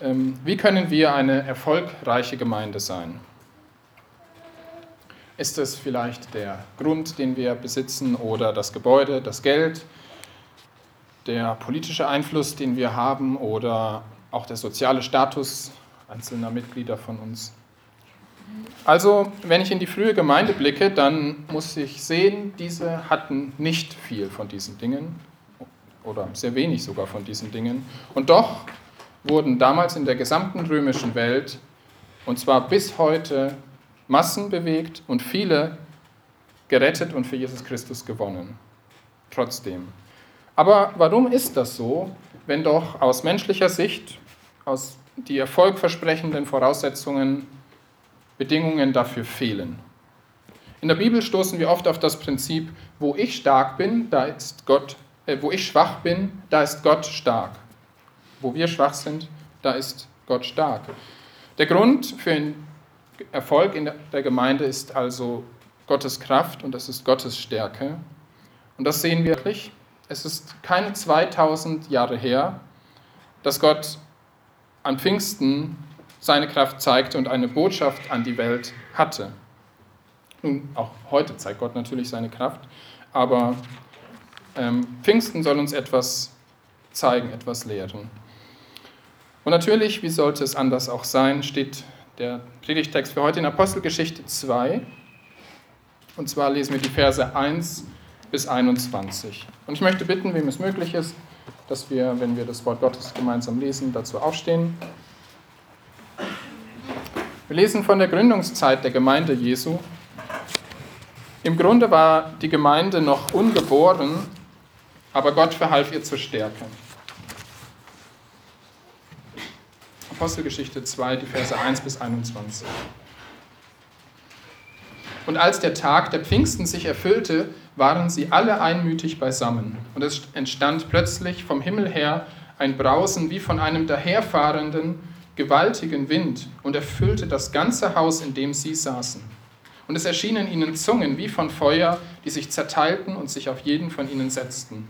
ähm, wie können wir eine erfolgreiche Gemeinde sein? Ist es vielleicht der Grund, den wir besitzen oder das Gebäude, das Geld, der politische Einfluss, den wir haben oder auch der soziale Status einzelner Mitglieder von uns? Also, wenn ich in die frühe Gemeinde blicke, dann muss ich sehen, diese hatten nicht viel von diesen Dingen oder sehr wenig sogar von diesen Dingen. Und doch wurden damals in der gesamten römischen Welt, und zwar bis heute, Massen bewegt und viele gerettet und für Jesus Christus gewonnen. Trotzdem. Aber warum ist das so, wenn doch aus menschlicher Sicht, aus die erfolgversprechenden Voraussetzungen Bedingungen dafür fehlen. In der Bibel stoßen wir oft auf das Prinzip, wo ich stark bin, da ist Gott, äh, wo ich schwach bin, da ist Gott stark. Wo wir schwach sind, da ist Gott stark. Der Grund für den Erfolg in der Gemeinde ist also Gottes Kraft und das ist Gottes Stärke. Und das sehen wir wirklich. Es ist keine 2000 Jahre her, dass Gott an Pfingsten seine Kraft zeigte und eine Botschaft an die Welt hatte. Nun, auch heute zeigt Gott natürlich seine Kraft, aber ähm, Pfingsten soll uns etwas zeigen, etwas lehren. Und natürlich, wie sollte es anders auch sein, steht der Predigtext für heute in Apostelgeschichte 2. Und zwar lesen wir die Verse 1 bis 21. Und ich möchte bitten, wem es möglich ist, dass wir, wenn wir das Wort Gottes gemeinsam lesen, dazu aufstehen. Wir lesen von der Gründungszeit der Gemeinde Jesu. Im Grunde war die Gemeinde noch ungeboren, aber Gott verhalf ihr zur Stärke. Apostelgeschichte 2, die Verse 1 bis 21. Und als der Tag der Pfingsten sich erfüllte, waren sie alle einmütig beisammen. Und es entstand plötzlich vom Himmel her ein Brausen wie von einem daherfahrenden, gewaltigen Wind und erfüllte das ganze Haus, in dem sie saßen. Und es erschienen ihnen Zungen wie von Feuer, die sich zerteilten und sich auf jeden von ihnen setzten.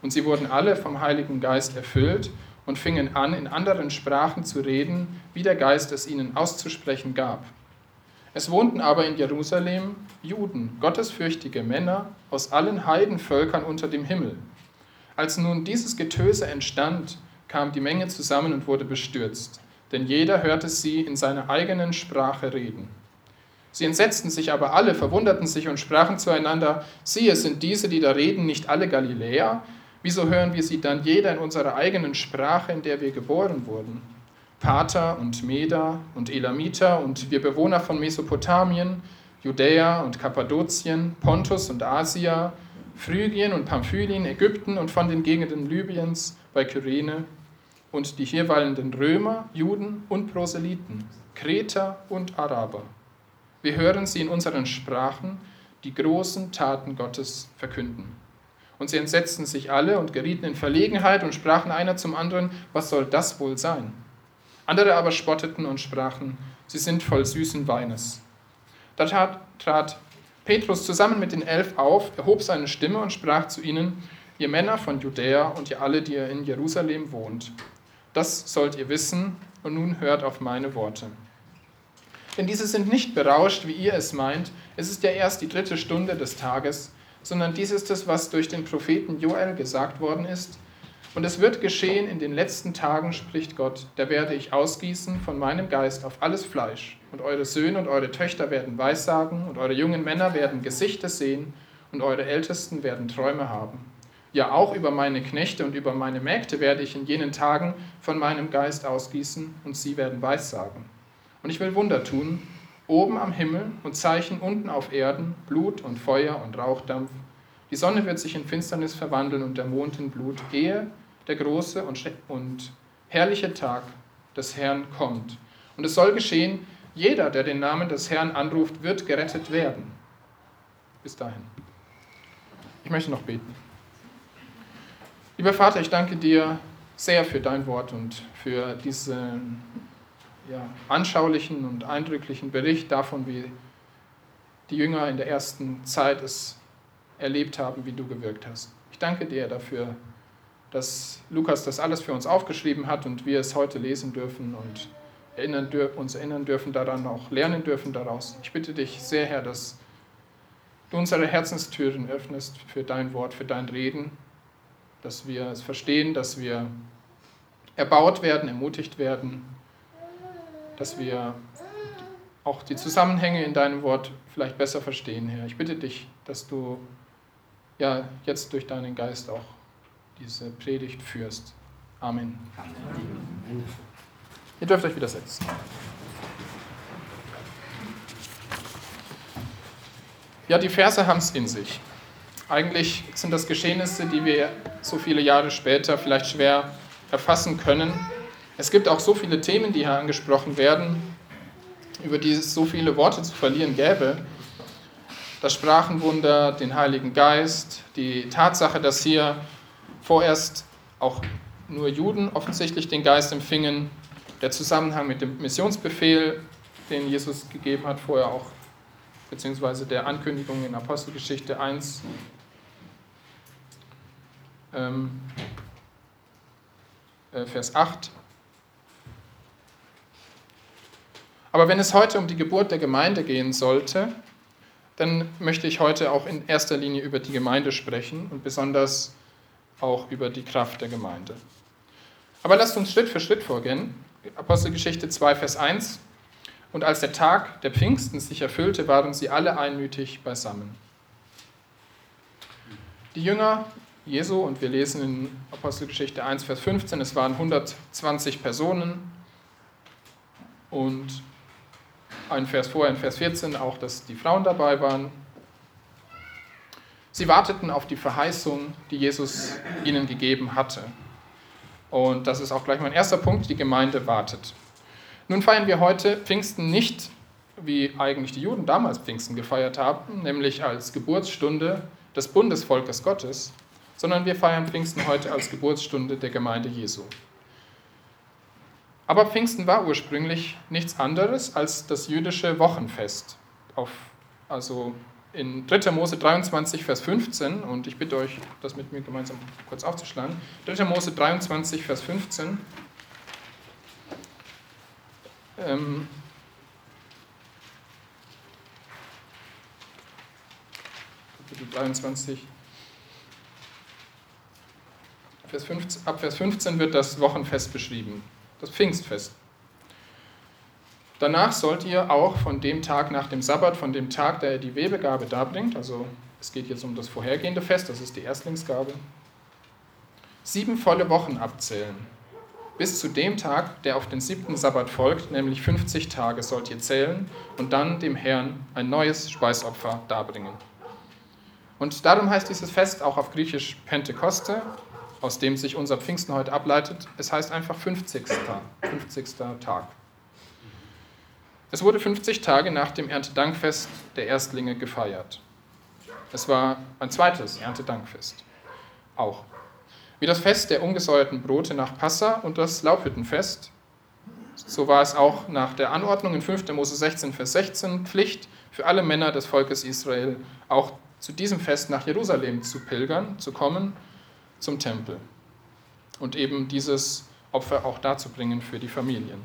Und sie wurden alle vom Heiligen Geist erfüllt und fingen an, in anderen Sprachen zu reden, wie der Geist es ihnen auszusprechen gab. Es wohnten aber in Jerusalem Juden, gottesfürchtige Männer aus allen Heidenvölkern unter dem Himmel. Als nun dieses Getöse entstand, kam die Menge zusammen und wurde bestürzt denn jeder hörte sie in seiner eigenen Sprache reden. Sie entsetzten sich aber alle, verwunderten sich und sprachen zueinander, siehe, sind diese, die da reden, nicht alle Galiläer? Wieso hören wir sie dann jeder in unserer eigenen Sprache, in der wir geboren wurden? Pater und Meda und Elamiter und wir Bewohner von Mesopotamien, Judäa und Kappadokien, Pontus und Asia, Phrygien und Pamphylien, Ägypten und von den Gegenden Libyens bei Kyrene und die hier weilenden Römer, Juden und Proselyten, Kreter und Araber. Wir hören sie in unseren Sprachen die großen Taten Gottes verkünden. Und sie entsetzten sich alle und gerieten in Verlegenheit und sprachen einer zum anderen, was soll das wohl sein? Andere aber spotteten und sprachen, sie sind voll süßen Weines. Da trat, trat Petrus zusammen mit den Elf auf, erhob seine Stimme und sprach zu ihnen, ihr Männer von Judäa und ihr alle, die ihr in Jerusalem wohnt. Das sollt ihr wissen und nun hört auf meine Worte. Denn diese sind nicht berauscht, wie ihr es meint. Es ist ja erst die dritte Stunde des Tages, sondern dies ist es, was durch den Propheten Joel gesagt worden ist. Und es wird geschehen in den letzten Tagen, spricht Gott, da werde ich ausgießen von meinem Geist auf alles Fleisch. Und eure Söhne und eure Töchter werden Weissagen, und eure jungen Männer werden Gesichter sehen, und eure Ältesten werden Träume haben. Ja, auch über meine Knechte und über meine Mägde werde ich in jenen Tagen von meinem Geist ausgießen und sie werden Weissagen. Und ich will Wunder tun, oben am Himmel und Zeichen unten auf Erden, Blut und Feuer und Rauchdampf. Die Sonne wird sich in Finsternis verwandeln und der Mond in Blut, ehe der große und, herrliche Tag des Herrn kommt. Und es soll geschehen, jeder, der den Namen des Herrn anruft, wird gerettet werden. Bis dahin. Ich möchte noch beten. Lieber Vater, ich danke dir sehr für dein Wort und für diesen ja, anschaulichen und eindrücklichen Bericht davon, wie die Jünger in der ersten Zeit es erlebt haben, wie du gewirkt hast. Ich danke dir dafür, dass Lukas das alles für uns aufgeschrieben hat und wir es heute lesen dürfen und erinnern, uns erinnern dürfen daran, auch lernen dürfen daraus. Ich bitte dich sehr, Herr, dass du unsere Herzenstüren öffnest für dein Wort, für dein Reden, dass wir es verstehen, dass wir erbaut werden, ermutigt werden, dass wir auch die Zusammenhänge in deinem Wort vielleicht besser verstehen, Herr. Ich bitte dich, dass du ja jetzt durch deinen Geist auch diese Predigt führst. Amen. Amen. Ihr dürft euch wieder setzen. Ja, die Verse haben es in sich. Eigentlich sind das Geschehnisse, die wir so viele Jahre später vielleicht schwer erfassen können. Es gibt auch so viele Themen, die hier angesprochen werden, über die es so viele Worte zu verlieren gäbe. Das Sprachenwunder, den Heiligen Geist, die Tatsache, dass hier vorerst auch nur Juden offensichtlich den Geist empfingen, der Zusammenhang mit dem Missionsbefehl, den Jesus gegeben hat, vorher auch beziehungsweise der Ankündigung in Apostelgeschichte 1. Ähm, äh, Vers 8. Aber wenn es heute um die Geburt der Gemeinde gehen sollte, dann möchte ich heute auch in erster Linie über die Gemeinde sprechen und besonders auch über die Kraft der Gemeinde. Aber lasst uns Schritt für Schritt vorgehen. Apostelgeschichte 2, Vers 1. Und als der Tag der Pfingsten sich erfüllte, waren sie alle einmütig beisammen. Die Jünger Jesu, und wir lesen in Apostelgeschichte 1, Vers 15, es waren 120 Personen und ein Vers vorher, in Vers 14, auch, dass die Frauen dabei waren. Sie warteten auf die Verheißung, die Jesus ihnen gegeben hatte. Und das ist auch gleich mein erster Punkt, die Gemeinde wartet. Nun feiern wir heute Pfingsten nicht, wie eigentlich die Juden damals Pfingsten gefeiert haben, nämlich als Geburtsstunde des Bundesvolkes Gottes, sondern wir feiern Pfingsten heute als Geburtsstunde der Gemeinde Jesu. Aber Pfingsten war ursprünglich nichts anderes als das jüdische Wochenfest. Auf, also in 3. Mose 23, Vers 15, und ich bitte euch, das mit mir gemeinsam kurz aufzuschlagen. 3. Mose 23, Vers 15 ähm, Kapitel 23, Vers 15, ab Vers 15 wird das Wochenfest beschrieben, das Pfingstfest. Danach sollt ihr auch von dem Tag nach dem Sabbat, von dem Tag, der ihr die Webegabe darbringt, also es geht jetzt um das vorhergehende Fest, das ist die Erstlingsgabe, sieben volle Wochen abzählen bis zu dem Tag, der auf den siebten Sabbat folgt, nämlich 50 Tage sollt ihr zählen und dann dem Herrn ein neues Speisopfer darbringen. Und darum heißt dieses Fest auch auf Griechisch Pentekoste, aus dem sich unser Pfingsten heute ableitet. Es heißt einfach 50. 50. Tag. Es wurde 50 Tage nach dem Erntedankfest der Erstlinge gefeiert. Es war ein zweites Erntedankfest. Auch wie das Fest der ungesäuerten Brote nach Passa und das Laubhüttenfest. So war es auch nach der Anordnung in 5. Mose 16, Vers 16 Pflicht für alle Männer des Volkes Israel, auch zu diesem Fest nach Jerusalem zu pilgern, zu kommen zum Tempel und eben dieses Opfer auch darzubringen für die Familien.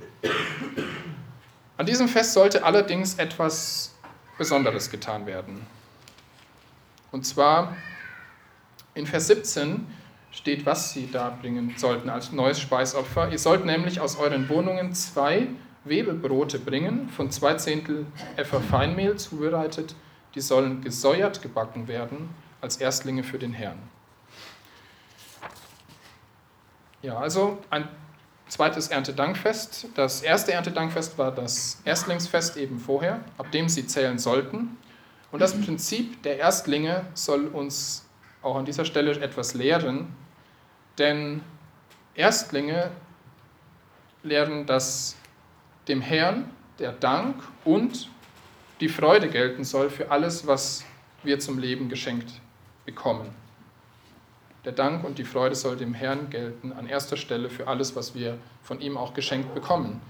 An diesem Fest sollte allerdings etwas Besonderes getan werden. Und zwar in Vers 17 steht, was sie darbringen sollten als neues Speisopfer. Ihr sollt nämlich aus euren Wohnungen zwei Webebrote bringen, von zwei Zehntel Effer Feinmehl zubereitet. Die sollen gesäuert gebacken werden als Erstlinge für den Herrn. Ja, also ein zweites Erntedankfest. Das erste Erntedankfest war das Erstlingsfest eben vorher, ab dem sie zählen sollten. Und das Prinzip der Erstlinge soll uns auch an dieser Stelle etwas lehren, denn Erstlinge lernen, dass dem Herrn der Dank und die Freude gelten soll für alles, was wir zum Leben geschenkt bekommen. Der Dank und die Freude soll dem Herrn gelten an erster Stelle für alles, was wir von ihm auch geschenkt bekommen.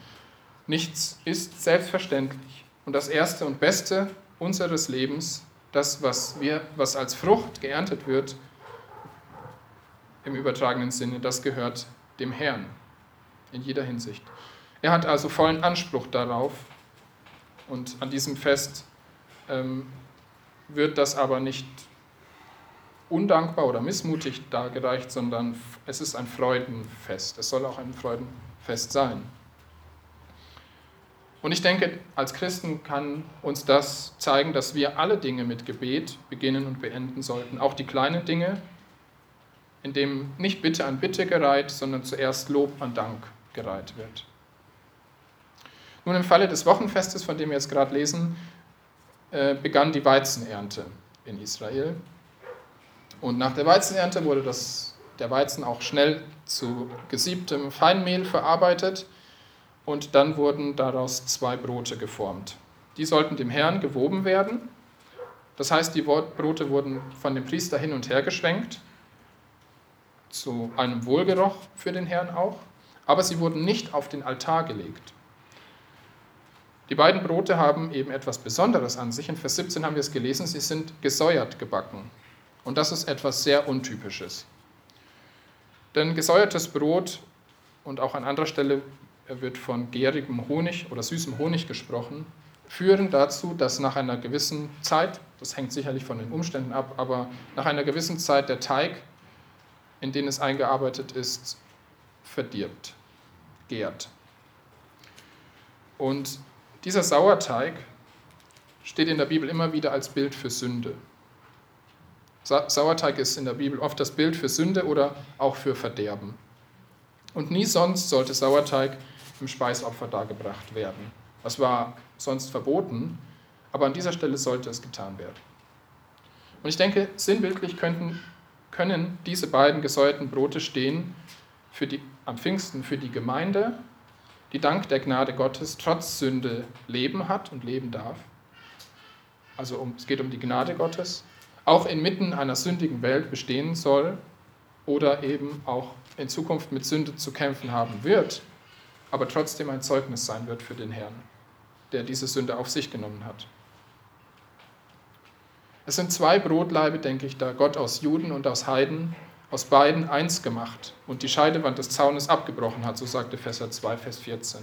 Nichts ist selbstverständlich. Und das Erste und Beste unseres Lebens, das, was, wir, was als Frucht geerntet wird, im übertragenen Sinne, das gehört dem Herrn in jeder Hinsicht. Er hat also vollen Anspruch darauf und an diesem Fest ähm, wird das aber nicht undankbar oder missmutig dargereicht, sondern es ist ein Freudenfest. Es soll auch ein Freudenfest sein. Und ich denke, als Christen kann uns das zeigen, dass wir alle Dinge mit Gebet beginnen und beenden sollten, auch die kleinen Dinge, in dem nicht Bitte an Bitte gereiht, sondern zuerst Lob an Dank gereiht wird. Nun im Falle des Wochenfestes, von dem wir jetzt gerade lesen, äh, begann die Weizenernte in Israel. Und nach der Weizenernte wurde das, der Weizen auch schnell zu gesiebtem Feinmehl verarbeitet und dann wurden daraus zwei Brote geformt. Die sollten dem Herrn gewoben werden. Das heißt, die Brote wurden von dem Priester hin und her geschwenkt, zu einem Wohlgeruch für den Herrn auch, aber sie wurden nicht auf den Altar gelegt. Die beiden Brote haben eben etwas Besonderes an sich. In Vers 17 haben wir es gelesen, sie sind gesäuert gebacken. Und das ist etwas sehr Untypisches. Denn gesäuertes Brot und auch an anderer Stelle wird von gärigem Honig oder süßem Honig gesprochen, führen dazu, dass nach einer gewissen Zeit, das hängt sicherlich von den Umständen ab, aber nach einer gewissen Zeit der Teig, in den es eingearbeitet ist, verdirbt, gärt. Und dieser Sauerteig steht in der Bibel immer wieder als Bild für Sünde. Sauerteig ist in der Bibel oft das Bild für Sünde oder auch für Verderben. Und nie sonst sollte Sauerteig im Speisopfer dargebracht werden. Das war sonst verboten, aber an dieser Stelle sollte es getan werden. Und ich denke, sinnbildlich könnten, können diese beiden gesäuerten Brote stehen für die, am Pfingsten für die Gemeinde, die dank der Gnade Gottes trotz Sünde leben hat und leben darf. Also um, es geht um die Gnade Gottes, auch inmitten einer sündigen Welt bestehen soll oder eben auch in Zukunft mit Sünde zu kämpfen haben wird aber trotzdem ein Zeugnis sein wird für den Herrn, der diese Sünde auf sich genommen hat. Es sind zwei Brotlaibe, denke ich, da Gott aus Juden und aus Heiden, aus beiden eins gemacht und die Scheidewand des Zaunes abgebrochen hat, so sagte Epheser 2, Vers 14.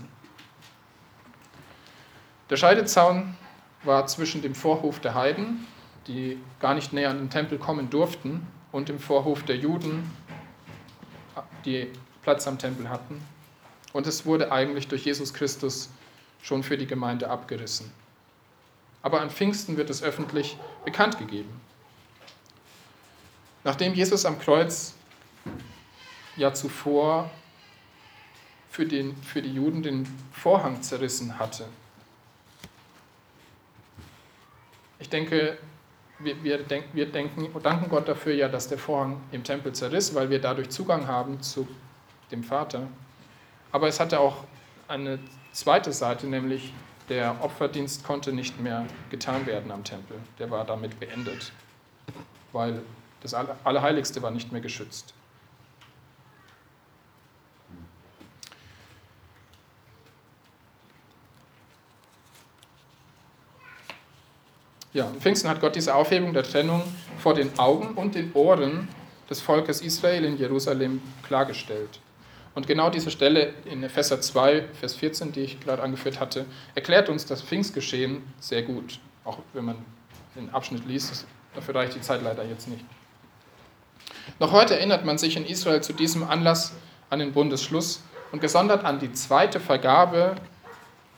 Der Scheidezaun war zwischen dem Vorhof der Heiden, die gar nicht näher an den Tempel kommen durften, und dem Vorhof der Juden, die Platz am Tempel hatten. Und es wurde eigentlich durch Jesus Christus schon für die Gemeinde abgerissen. Aber an Pfingsten wird es öffentlich bekannt gegeben. Nachdem Jesus am Kreuz ja zuvor für, den, für die Juden den Vorhang zerrissen hatte. Ich denke, wir, wir, denk, wir denken, danken Gott dafür ja, dass der Vorhang im Tempel zerriss, weil wir dadurch Zugang haben zu dem Vater. Aber es hatte auch eine zweite Seite, nämlich der Opferdienst konnte nicht mehr getan werden am Tempel. Der war damit beendet, weil das Allerheiligste war nicht mehr geschützt. Ja, in Pfingsten hat Gott diese Aufhebung der Trennung vor den Augen und den Ohren des Volkes Israel in Jerusalem klargestellt. Und genau diese Stelle in Epheser 2, Vers 14, die ich gerade angeführt hatte, erklärt uns das Pfingstgeschehen sehr gut. Auch wenn man den Abschnitt liest, dafür reicht die Zeit leider jetzt nicht. Noch heute erinnert man sich in Israel zu diesem Anlass an den Bundesschluss und gesondert an die zweite Vergabe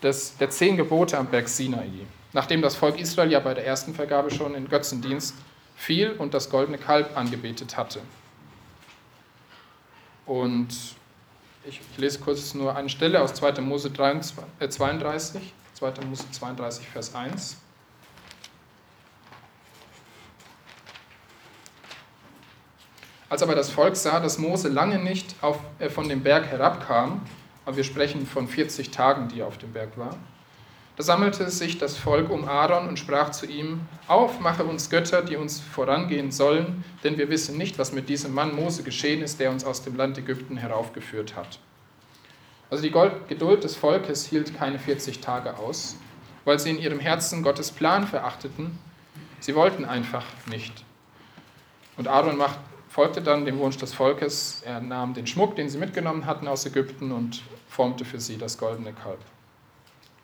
des, der zehn Gebote am Berg Sinai, nachdem das Volk Israel ja bei der ersten Vergabe schon in Götzendienst fiel und das goldene Kalb angebetet hatte. Und ich, lese kurz nur eine Stelle aus 2. Mose 32, äh 32, 2. Mose 32, Vers 1. Als aber das Volk sah, dass Mose lange nicht auf, äh, von dem Berg herabkam, und wir sprechen von 40 Tagen, die er auf dem Berg war, sammelte sich das Volk um Aaron und sprach zu ihm, Auf, mache uns Götter, die uns vorangehen sollen, denn wir wissen nicht, was mit diesem Mann Mose geschehen ist, der uns aus dem Land Ägypten heraufgeführt hat. Also die Geduld des Volkes hielt keine 40 Tage aus, weil sie in ihrem Herzen Gottes Plan verachteten. Sie wollten einfach nicht. Und Aaron macht folgte dann dem Wunsch des Volkes. Er nahm den Schmuck, den sie mitgenommen hatten aus Ägypten und formte für sie das goldene Kalb.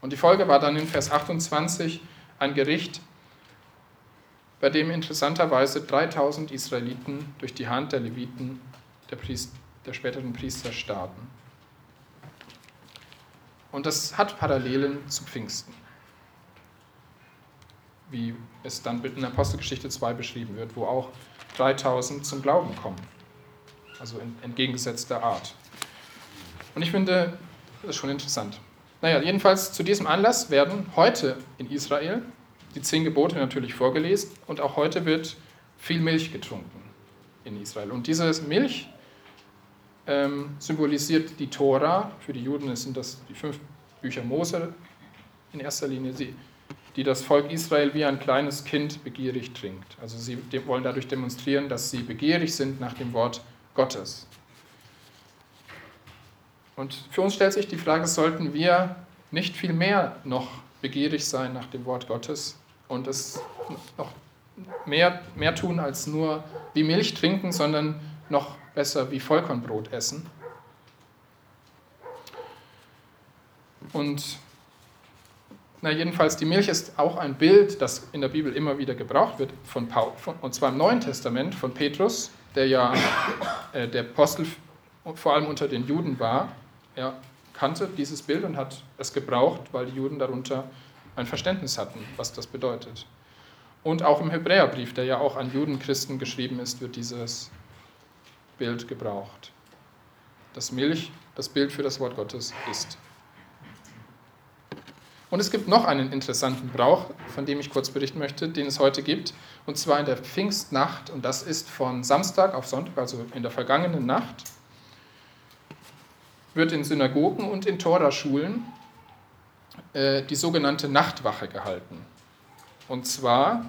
Und die Folge war dann in Vers 28 ein Gericht, bei dem interessanterweise 3000 Israeliten durch die Hand der Leviten, der, Priester, der späteren Priester, starben. Und das hat Parallelen zu Pfingsten, wie es dann in Apostelgeschichte 2 beschrieben wird, wo auch 3000 zum Glauben kommen, also in entgegengesetzter Art. Und ich finde, das ist schon interessant. Naja, jedenfalls zu diesem Anlass werden heute in Israel die zehn Gebote natürlich vorgelesen und auch heute wird viel Milch getrunken in Israel. Und diese Milch ähm, symbolisiert die Tora. Für die Juden sind das die fünf Bücher Mose in erster Linie, die, die das Volk Israel wie ein kleines Kind begierig trinkt. Also sie wollen dadurch demonstrieren, dass sie begierig sind nach dem Wort Gottes. Und für uns stellt sich die Frage, sollten wir nicht viel mehr noch begierig sein nach dem Wort Gottes und es noch mehr, mehr tun als nur wie Milch trinken, sondern noch besser wie Vollkornbrot essen. Und na jedenfalls, die Milch ist auch ein Bild, das in der Bibel immer wieder gebraucht wird, von Paul, von, und zwar im Neuen Testament von Petrus, der ja äh, der Apostel vor allem unter den Juden war. Er kannte dieses Bild und hat es gebraucht, weil die Juden darunter ein Verständnis hatten, was das bedeutet. Und auch im Hebräerbrief, der ja auch an Judenchristen geschrieben ist, wird dieses Bild gebraucht. Dass Milch das Bild für das Wort Gottes ist. Und es gibt noch einen interessanten Brauch, von dem ich kurz berichten möchte, den es heute gibt, und zwar in der Pfingstnacht, und das ist von Samstag auf Sonntag, also in der vergangenen Nacht, wird in Synagogen und in Toraschulen äh, die sogenannte Nachtwache gehalten. Und zwar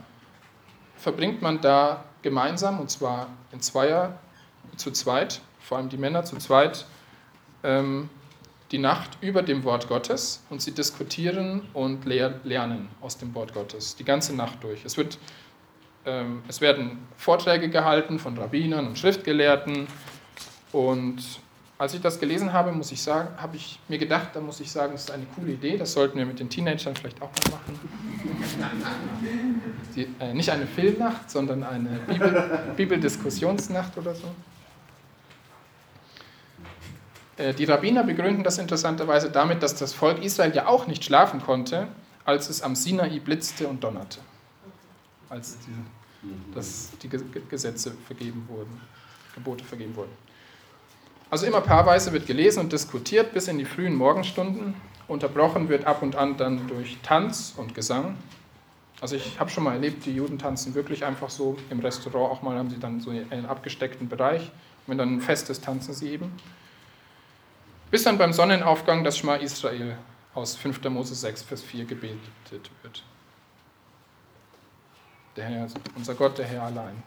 verbringt man da gemeinsam, und zwar in Zweier, zu zweit, vor allem die Männer zu zweit, ähm, die Nacht über dem Wort Gottes und sie diskutieren und lernen aus dem Wort Gottes, die ganze Nacht durch. Es, wird, ähm, es werden Vorträge gehalten von Rabbinern und Schriftgelehrten und als ich das gelesen habe, muss ich sagen, habe ich mir gedacht, da muss ich sagen, das ist eine coole Idee, das sollten wir mit den Teenagern vielleicht auch mal machen. Die, äh, nicht eine Filmnacht, sondern eine Bibel, Bibeldiskussionsnacht oder so. Äh, die Rabbiner begründen das interessanterweise damit, dass das Volk Israel ja auch nicht schlafen konnte, als es am Sinai blitzte und donnerte, als die, dass die Gesetze vergeben wurden, Gebote vergeben wurden. Also immer paarweise wird gelesen und diskutiert bis in die frühen Morgenstunden. Unterbrochen wird ab und an dann durch Tanz und Gesang. Also ich habe schon mal erlebt, die Juden tanzen wirklich einfach so im Restaurant. Auch mal haben sie dann so einen abgesteckten Bereich. Und wenn dann ein Fest ist, tanzen sie eben. Bis dann beim Sonnenaufgang das Schma Israel aus 5. Mose 6, Vers 4 gebetet wird. Der Herr, unser Gott, der Herr allein.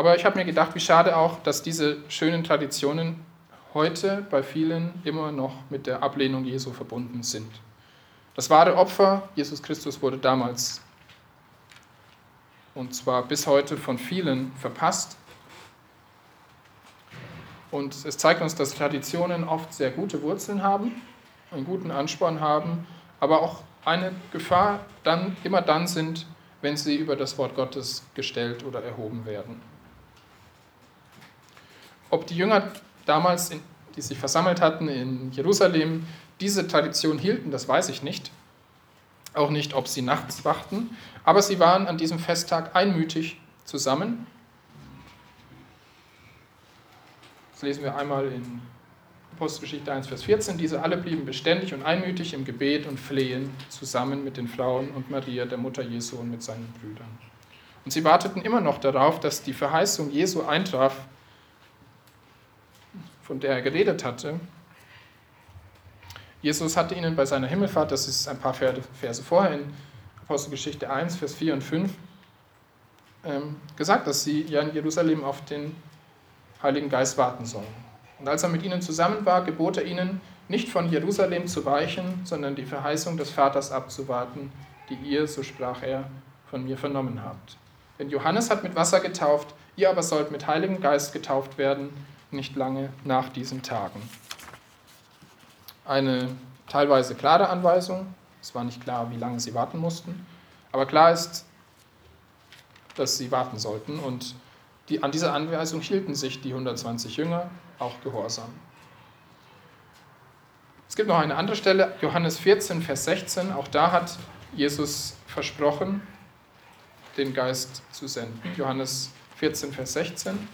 Aber ich habe mir gedacht, wie schade auch, dass diese schönen Traditionen heute bei vielen immer noch mit der Ablehnung Jesu verbunden sind. Das wahre Opfer, Jesus Christus, wurde damals und zwar bis heute von vielen verpasst. Und es zeigt uns, dass Traditionen oft sehr gute Wurzeln haben, einen guten Ansporn haben, aber auch eine Gefahr dann immer dann sind, wenn sie über das Wort Gottes gestellt oder erhoben werden. Ob die Jünger damals, die sich versammelt hatten in Jerusalem, diese Tradition hielten, das weiß ich nicht. Auch nicht, ob sie nachts wachten. Aber sie waren an diesem Festtag einmütig zusammen. Das lesen wir einmal in Apostelgeschichte 1, Vers 14. Diese alle blieben beständig und einmütig im Gebet und Flehen zusammen mit den Frauen und Maria, der Mutter Jesu und mit seinen Brüdern. Und sie warteten immer noch darauf, dass die Verheißung Jesu eintraf, von der er geredet hatte. Jesus hatte ihnen bei seiner Himmelfahrt, das ist ein paar Verse vorher in Apostelgeschichte 1, Vers 4 und 5, ähm, gesagt, dass sie ja in Jerusalem auf den Heiligen Geist warten sollen. Und als er mit ihnen zusammen war, gebot er ihnen, nicht von Jerusalem zu weichen, sondern die Verheißung des Vaters abzuwarten, die ihr, so sprach er, von mir vernommen habt. Denn Johannes hat mit Wasser getauft, ihr aber sollt mit Heiligem Geist getauft werden, nicht lange nach diesen Tagen. Eine teilweise klare Anweisung, es war nicht klar, wie lange sie warten mussten, aber klar ist, dass sie warten sollten und die, an dieser Anweisung hielten sich die 120 Jünger auch gehorsam. Es gibt noch eine andere Stelle, Johannes 14, Vers 16. Auch da hat Jesus versprochen, den Geist zu senden. Johannes 14, Vers 16.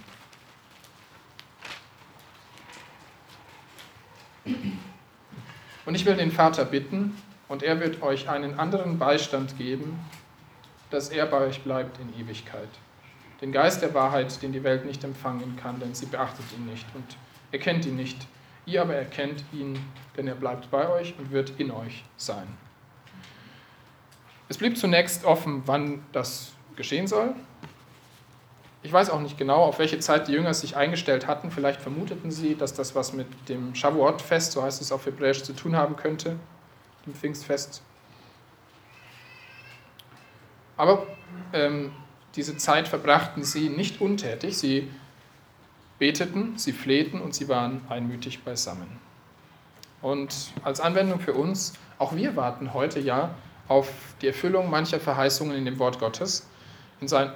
Und ich will den Vater bitten, und er wird euch einen anderen Beistand geben, dass er bei euch bleibt in Ewigkeit. Den Geist der Wahrheit, den die Welt nicht empfangen kann, denn sie beachtet ihn nicht und erkennt ihn nicht. Ihr aber erkennt ihn, denn er bleibt bei euch und wird in euch sein. Es blieb zunächst offen, wann das geschehen soll. Ich weiß auch nicht genau, auf welche Zeit die Jünger sich eingestellt hatten. Vielleicht vermuteten sie, dass das was mit dem Shavuot-Fest, so heißt es auf Hebräisch, zu tun haben könnte, dem Pfingstfest. Aber ähm, diese Zeit verbrachten sie nicht untätig. Sie beteten, sie flehten und sie waren einmütig beisammen. Und als Anwendung für uns, auch wir warten heute ja auf die Erfüllung mancher Verheißungen in dem Wort Gottes. In, sein,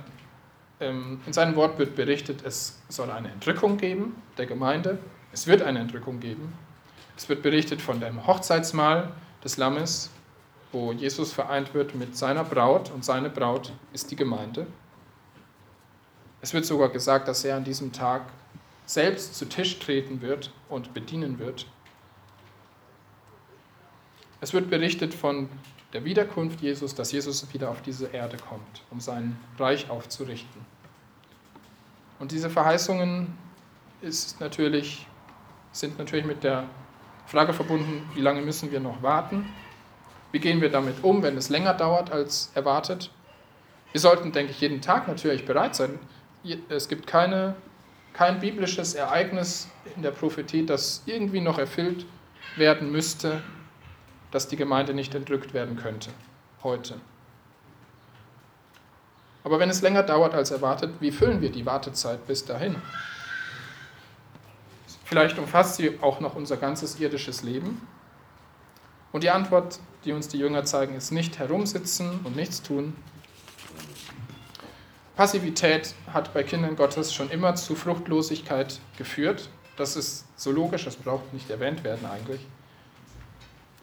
in seinem Wort wird berichtet, es soll eine Entrückung geben der Gemeinde. Es wird eine Entrückung geben. Es wird berichtet von dem Hochzeitsmahl des Lammes, wo Jesus vereint wird mit seiner Braut und seine Braut ist die Gemeinde. Es wird sogar gesagt, dass er an diesem Tag selbst zu Tisch treten wird und bedienen wird. Es wird berichtet von der Wiederkunft Jesus, dass Jesus wieder auf diese Erde kommt, um sein Reich aufzurichten. Und diese Verheißungen natürlich, sind natürlich mit der Frage verbunden, wie lange müssen wir noch warten? Wie gehen wir damit um, wenn es länger dauert als erwartet? Wir sollten, denke ich, jeden Tag natürlich bereit sein. Es gibt keine, kein biblisches Ereignis in der Prophetie, das irgendwie noch erfüllt werden müsste, dass die Gemeinde nicht entrückt werden könnte, heute. Aber wenn es länger dauert als erwartet, wie füllen wir die Wartezeit bis dahin? Vielleicht umfasst sie auch noch unser ganzes irdisches Leben. Und die Antwort, die uns die Jünger zeigen, ist nicht herumsitzen und nichts tun. Passivität hat bei Kindern Gottes schon immer zu Fruchtlosigkeit geführt. Das ist so logisch, das braucht nicht erwähnt werden eigentlich.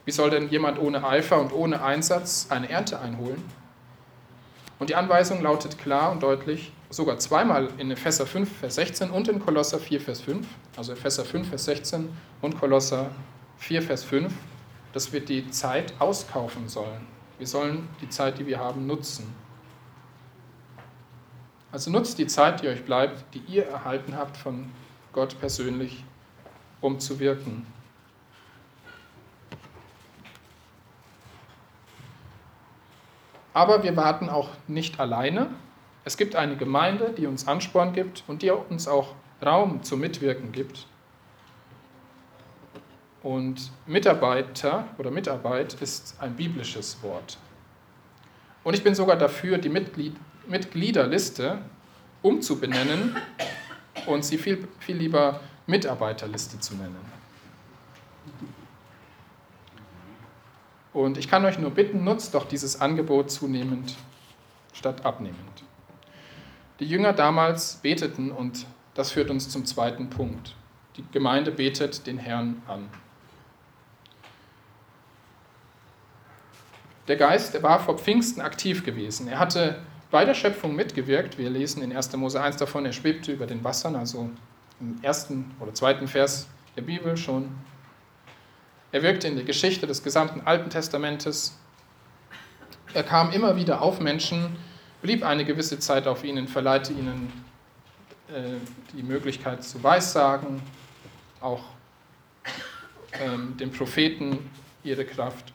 Wie soll denn jemand ohne Eifer und ohne Einsatz eine Ernte einholen? Und die Anweisung lautet klar und deutlich, sogar zweimal in Epheser 5, Vers 16 und in Kolosser 4, Vers 5, also Epheser 5, Vers 16 und Kolosser 4, Vers 5, dass wir die Zeit auskaufen sollen. Wir sollen die Zeit, die wir haben, nutzen. Also nutzt die Zeit, die euch bleibt, die ihr erhalten habt von Gott persönlich, um zu wirken. Aber wir warten auch nicht alleine. Es gibt eine Gemeinde, die uns Ansporn gibt und die uns auch Raum zum Mitwirken gibt. Und Mitarbeiter oder Mitarbeit ist ein biblisches Wort. Und ich bin sogar dafür, die Mitglied, Mitgliederliste umzubenennen und sie viel, viel lieber Mitarbeiterliste zu nennen. Und ich kann euch nur bitten, nutzt doch dieses Angebot zunehmend statt abnehmend. Die Jünger damals beteten und das führt uns zum zweiten Punkt. Die Gemeinde betet den Herrn an. Der Geist war vor Pfingsten aktiv gewesen. Er hatte bei der Schöpfung mitgewirkt. Wir lesen in 1. Mose 1 davon, er schwebte über den Wassern, also im ersten oder zweiten Vers der Bibel schon er wirkte in der Geschichte des gesamten Alten Testamentes. Er kam immer wieder auf Menschen, blieb eine gewisse Zeit auf ihnen, verleihte ihnen äh, die Möglichkeit zu Weissagen, auch ähm, den Propheten ihre Kraft.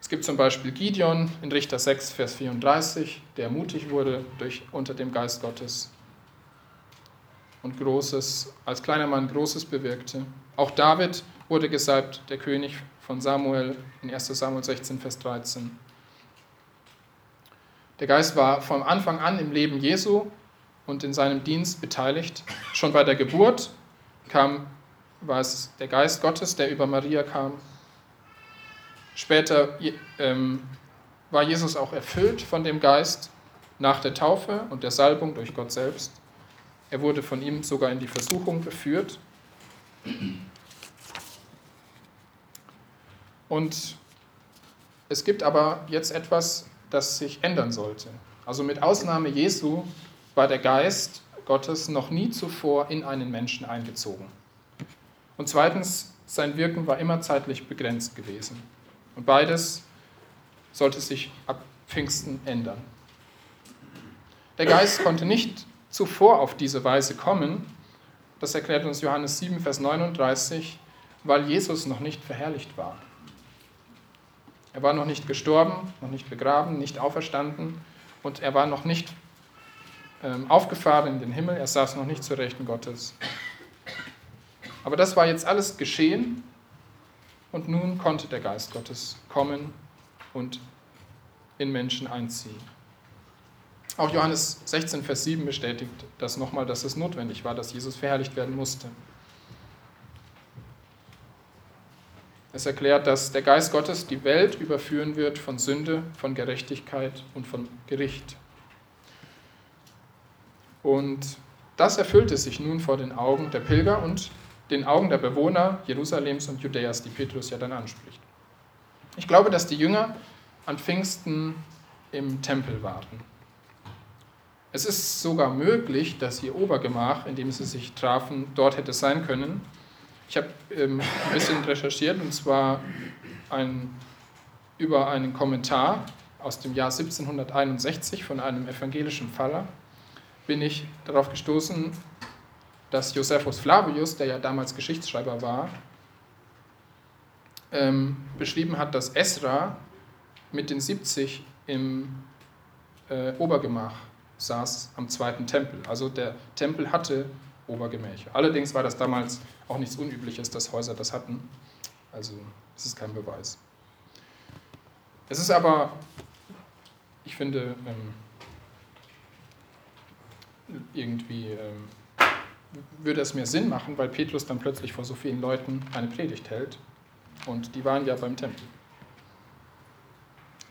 Es gibt zum Beispiel Gideon in Richter 6, Vers 34, der ermutigt wurde durch, unter dem Geist Gottes und Großes, als kleiner Mann Großes bewirkte. Auch David wurde gesalbt, der König von Samuel in 1 Samuel 16, Vers 13. Der Geist war von Anfang an im Leben Jesu und in seinem Dienst beteiligt. Schon bei der Geburt kam, war es der Geist Gottes, der über Maria kam. Später ähm, war Jesus auch erfüllt von dem Geist nach der Taufe und der Salbung durch Gott selbst. Er wurde von ihm sogar in die Versuchung geführt. Und es gibt aber jetzt etwas, das sich ändern sollte. Also mit Ausnahme Jesu war der Geist Gottes noch nie zuvor in einen Menschen eingezogen. Und zweitens, sein Wirken war immer zeitlich begrenzt gewesen. Und beides sollte sich ab Pfingsten ändern. Der Geist konnte nicht zuvor auf diese Weise kommen, das erklärt uns Johannes 7, Vers 39, weil Jesus noch nicht verherrlicht war. Er war noch nicht gestorben, noch nicht begraben, nicht auferstanden und er war noch nicht ähm, aufgefahren in den Himmel, er saß noch nicht zur Rechten Gottes. Aber das war jetzt alles geschehen und nun konnte der Geist Gottes kommen und in Menschen einziehen. Auch Johannes 16, Vers 7 bestätigt das nochmal, dass es notwendig war, dass Jesus verherrlicht werden musste. Es erklärt, dass der Geist Gottes die Welt überführen wird von Sünde, von Gerechtigkeit und von Gericht. Und das erfüllte sich nun vor den Augen der Pilger und den Augen der Bewohner Jerusalems und Judäas, die Petrus ja dann anspricht. Ich glaube, dass die Jünger an Pfingsten im Tempel waren. Es ist sogar möglich, dass ihr Obergemach, in dem sie sich trafen, dort hätte sein können. Ich habe ähm, ein bisschen recherchiert und zwar ein, über einen Kommentar aus dem Jahr 1761 von einem evangelischen Pfarrer bin ich darauf gestoßen, dass Josephus Flavius, der ja damals Geschichtsschreiber war, ähm, beschrieben hat, dass Esra mit den 70 im äh, Obergemach saß am zweiten Tempel. Also der Tempel hatte Obergemächer. Allerdings war das damals auch nichts Unübliches, dass Häuser das hatten. Also es ist kein Beweis. Es ist aber, ich finde, ähm, irgendwie ähm, würde es mehr Sinn machen, weil Petrus dann plötzlich vor so vielen Leuten eine Predigt hält. Und die waren ja beim Tempel.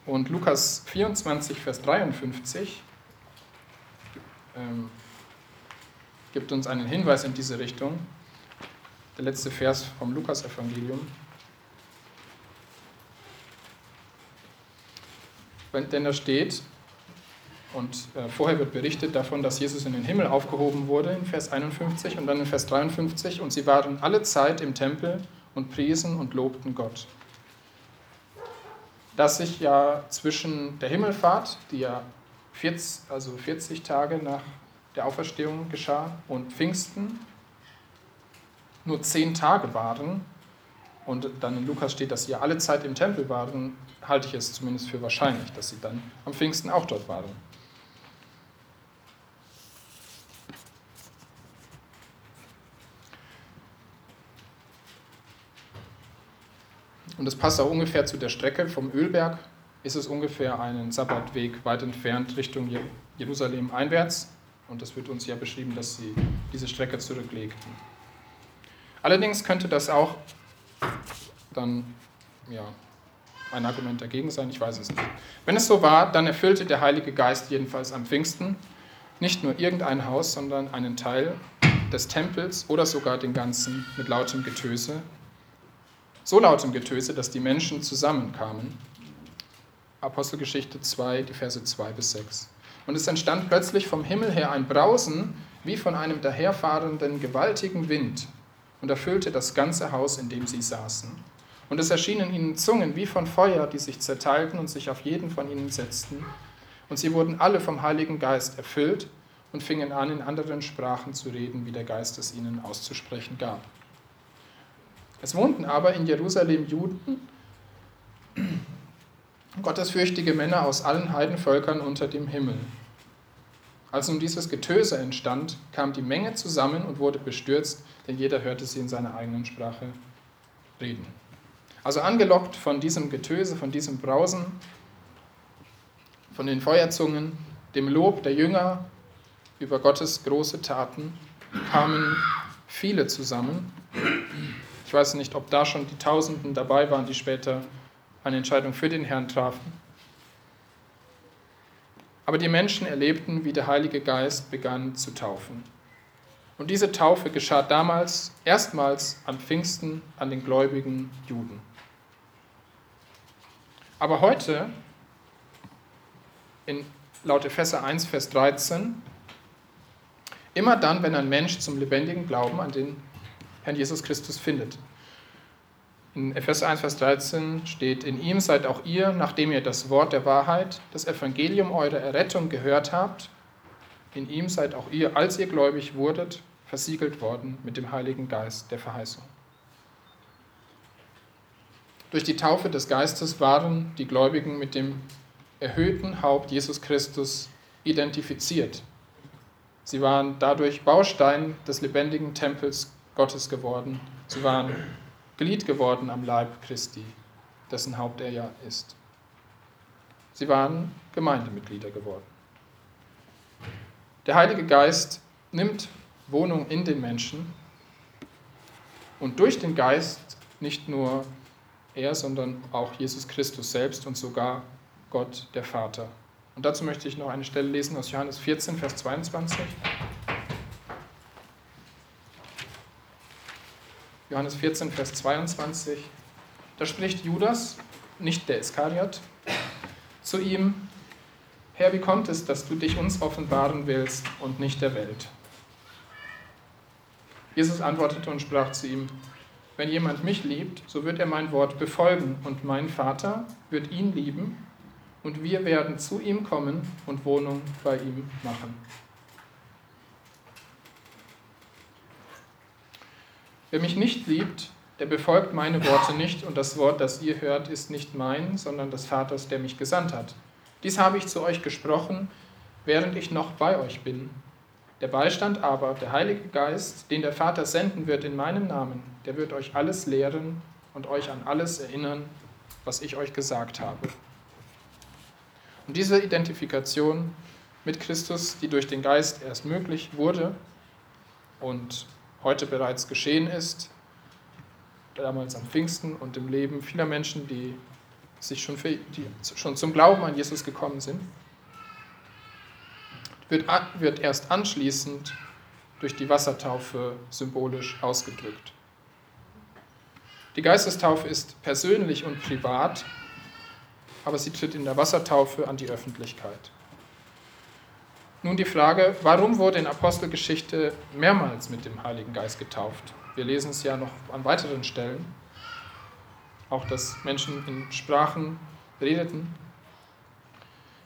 Und Lukas 24, Vers 53 ähm, gibt uns einen Hinweis in diese Richtung. Der letzte Vers vom Lukas-Evangelium. Denn da steht, und äh, vorher wird berichtet davon, dass Jesus in den Himmel aufgehoben wurde, in Vers 51 und dann in Vers 53. Und sie waren alle Zeit im Tempel und priesen und lobten Gott. Dass sich ja zwischen der Himmelfahrt, die ja 40, also 40 Tage nach der Auferstehung geschah, und Pfingsten nur zehn Tage waren, und dann in Lukas steht, dass sie alle Zeit im Tempel waren, halte ich es zumindest für wahrscheinlich, dass sie dann am Pfingsten auch dort waren. Und das passt auch ungefähr zu der Strecke vom Ölberg, ist es ungefähr einen Sabbatweg weit entfernt Richtung Jerusalem einwärts. Und das wird uns ja beschrieben, dass sie diese Strecke zurücklegten. Allerdings könnte das auch dann ja, ein Argument dagegen sein, ich weiß es nicht. Wenn es so war, dann erfüllte der Heilige Geist jedenfalls am Pfingsten nicht nur irgendein Haus, sondern einen Teil des Tempels oder sogar den ganzen mit lautem Getöse, so lautem Getöse, dass die Menschen zusammenkamen. Apostelgeschichte 2, die Verse 2 bis 6. Und es entstand plötzlich vom Himmel her ein Brausen, wie von einem daherfahrenden gewaltigen Wind, und erfüllte das ganze Haus, in dem sie saßen. Und es erschienen ihnen Zungen wie von Feuer, die sich zerteilten und sich auf jeden von ihnen setzten. Und sie wurden alle vom Heiligen Geist erfüllt und fingen an, in anderen Sprachen zu reden, wie der Geist es ihnen auszusprechen gab. Es wohnten aber in Jerusalem Juden, gottesfürchtige Männer aus allen Heidenvölkern unter dem Himmel. Als nun dieses Getöse entstand, kam die Menge zusammen und wurde bestürzt, denn jeder hörte sie in seiner eigenen Sprache reden. Also angelockt von diesem Getöse, von diesem Brausen, von den Feuerzungen, dem Lob der Jünger über Gottes große Taten, kamen viele zusammen. Ich weiß nicht, ob da schon die Tausenden dabei waren, die später eine Entscheidung für den Herrn trafen. Aber die Menschen erlebten, wie der Heilige Geist begann zu taufen. Und diese Taufe geschah damals erstmals am Pfingsten an den gläubigen Juden. Aber heute, in, laut Epheser 1, Vers 13, immer dann, wenn ein Mensch zum lebendigen Glauben an den Herrn Jesus Christus findet. In Epheser 1, Vers 13 steht, in ihm seid auch ihr, nachdem ihr das Wort der Wahrheit, das Evangelium eurer Errettung gehört habt, in ihm seid auch ihr, als ihr gläubig wurdet, versiegelt worden mit dem Heiligen Geist der Verheißung. Durch die Taufe des Geistes waren die Gläubigen mit dem erhöhten Haupt Jesus Christus identifiziert. Sie waren dadurch Baustein des lebendigen Tempels Gottes geworden. Sie waren Glied geworden am Leib Christi, dessen Haupt er ja ist. Sie waren Gemeindemitglieder geworden. Der Heilige Geist nimmt Wohnung in den Menschen und durch den Geist nicht nur er, sondern auch Jesus Christus selbst und sogar Gott der Vater. Und dazu möchte ich noch eine Stelle lesen aus Johannes 14, Vers 22. Johannes 14, Vers 22. Da spricht Judas, nicht der Iskariot, zu ihm, Herr, wie kommt es, dass du dich uns offenbaren willst und nicht der Welt? Jesus antwortete und sprach zu ihm, wenn jemand mich liebt, so wird er mein Wort befolgen und mein Vater wird ihn lieben und wir werden zu ihm kommen und Wohnung bei ihm machen. Wer mich nicht liebt, der befolgt meine Worte nicht, und das Wort, das ihr hört, ist nicht mein, sondern des Vaters, der mich gesandt hat. Dies habe ich zu euch gesprochen, während ich noch bei euch bin. Der Beistand aber, der Heilige Geist, den der Vater senden wird in meinem Namen, der wird euch alles lehren und euch an alles erinnern, was ich euch gesagt habe. Und diese Identifikation mit Christus, die durch den Geist erst möglich wurde und heute bereits geschehen ist, damals am Pfingsten und im Leben vieler Menschen, die sich schon, für, die schon zum Glauben an Jesus gekommen sind, wird, wird erst anschließend durch die Wassertaufe symbolisch ausgedrückt. Die Geistestaufe ist persönlich und privat, aber sie tritt in der Wassertaufe an die Öffentlichkeit. Nun die Frage, warum wurde in Apostelgeschichte mehrmals mit dem Heiligen Geist getauft? Wir lesen es ja noch an weiteren Stellen, auch dass Menschen in Sprachen redeten.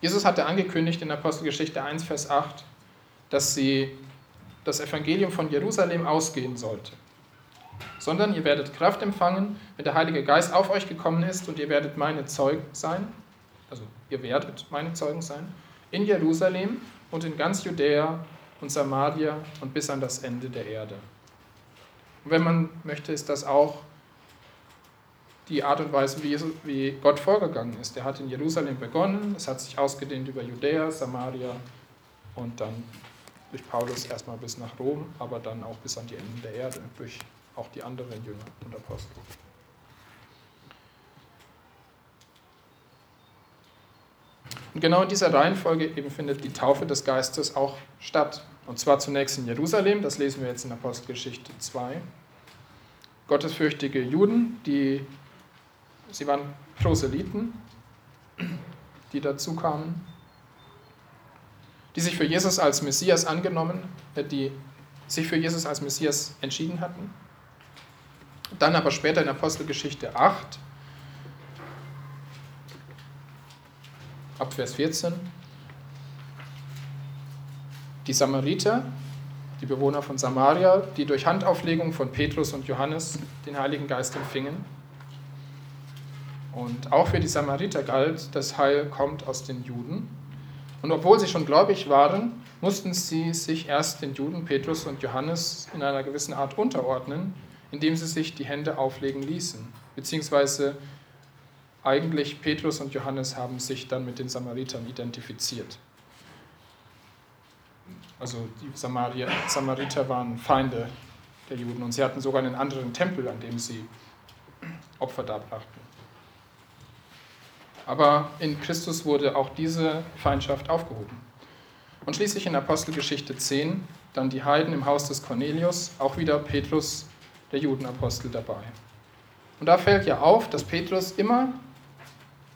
Jesus hatte angekündigt in Apostelgeschichte 1, Vers 8, dass sie das Evangelium von Jerusalem ausgehen sollte. Sondern ihr werdet Kraft empfangen, wenn der Heilige Geist auf euch gekommen ist und ihr werdet meine Zeugen sein. Also ihr werdet meine Zeugen sein in Jerusalem und in ganz Judäa und Samaria und bis an das Ende der Erde. Und wenn man möchte, ist das auch die Art und Weise, wie, Gott vorgegangen ist. Er hat in Jerusalem begonnen, es hat sich ausgedehnt über Judäa, Samaria und dann durch Paulus erstmal bis nach Rom, aber dann auch bis an die Enden der Erde, durch auch die anderen Jünger und Apostel. Und genau in dieser Reihenfolge eben findet die Taufe des Geistes auch statt. Und zwar zunächst in Jerusalem, das lesen wir jetzt in Apostelgeschichte 2. Gottesfürchtige Juden, die, sie waren Proseliten, die dazu kamen, die sich für Jesus als Messias angenommen, äh, die sich für Jesus als Messias entschieden hatten. Dann aber später in Apostelgeschichte 8 ab Vers 14. Die Samariter, die Bewohner von Samaria, die durch Handauflegung von Petrus und Johannes den Heiligen Geist empfingen. Und auch für die Samariter galt, das Heil kommt aus den Juden. Und obwohl sie schon gläubig waren, mussten sie sich erst den Juden Petrus und Johannes in einer gewissen Art unterordnen, indem sie sich die Hände auflegen ließen. beziehungsweise eigentlich Petrus und Johannes haben sich dann mit den Samaritern identifiziert. Also die Samarier, Samariter waren Feinde der Juden und sie hatten sogar einen anderen Tempel, an dem sie Opfer darbrachten. Aber in Christus wurde auch diese Feindschaft aufgehoben. Und schließlich in Apostelgeschichte 10 dann die Heiden im Haus des Cornelius, auch wieder Petrus, der Judenapostel, dabei. Und da fällt ja auf, dass Petrus immer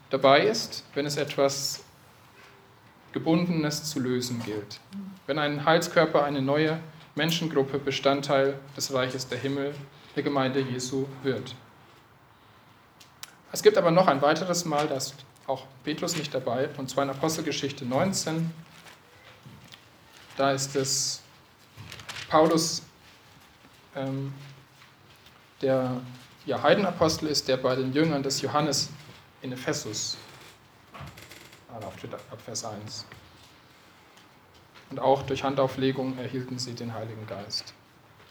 dabei ist, wenn es etwas Gebundenes zu lösen gilt. Wenn ein Heilskörper eine neue Menschengruppe Bestandteil des Reiches der Himmel, der Gemeinde Jesu wird. Es gibt aber noch ein weiteres Mal, da ist auch Petrus nicht dabei, und zwar in Apostelgeschichte 19. Da ist es Paulus, ähm, der ja, Heidenapostel ist, der bei den Jüngern des Johannes in Ephesus auftritt, ab Vers 1. Und auch durch Handauflegung erhielten sie den Heiligen Geist.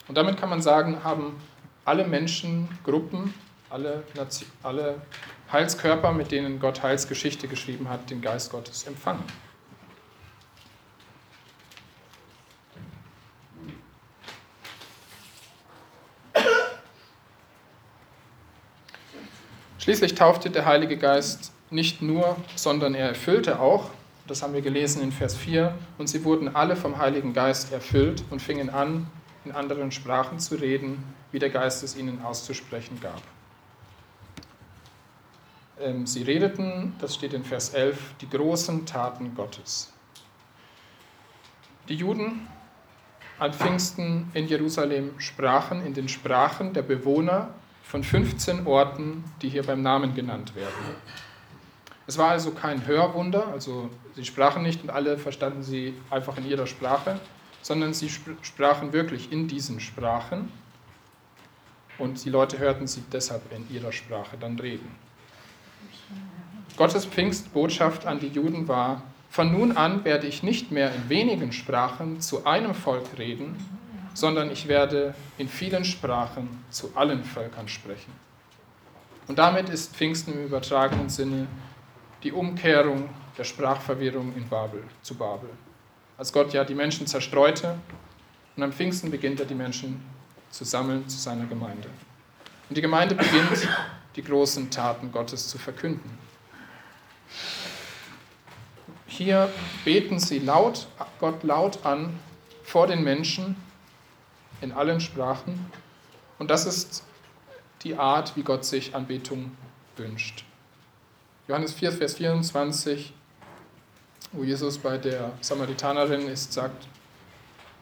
Und damit kann man sagen, haben alle Menschengruppen, alle, alle Heilskörper, mit denen Gott Heilsgeschichte geschrieben hat, den Geist Gottes empfangen. Schließlich taufte der Heilige Geist nicht nur, sondern er erfüllte auch, das haben wir gelesen in Vers 4, und sie wurden alle vom Heiligen Geist erfüllt und fingen an, in anderen Sprachen zu reden, wie der Geist es ihnen auszusprechen gab. Ähm, sie redeten, das steht in Vers 11, die großen Taten Gottes. Die Juden an Pfingsten in Jerusalem sprachen in den Sprachen der Bewohner von 15 Orten, die hier beim Namen genannt werden. Es war also kein Hörwunder, also sie sprachen nicht und alle verstanden sie einfach in ihrer Sprache, sondern sie sprachen wirklich in diesen Sprachen und die Leute hörten sie deshalb in ihrer Sprache dann reden. Gottes Pfingstbotschaft an die Juden war, von nun an werde ich nicht mehr in wenigen Sprachen zu einem Volk reden, sondern ich werde in vielen Sprachen zu allen Völkern sprechen. Und damit ist Pfingsten im übertragenen Sinne die Umkehrung der Sprachverwirrung in Babel, zu Babel. Als Gott ja die Menschen zerstreute und am Pfingsten beginnt er die Menschen zu sammeln zu seiner Gemeinde. Und die Gemeinde beginnt, die großen Taten Gottes zu verkünden. Hier beten sie laut, Gott laut an vor den Menschen in allen Sprachen. Und das ist die Art, wie Gott sich Anbetung wünscht. Johannes 4, Vers 24, wo Jesus bei der Samaritanerin ist, sagt,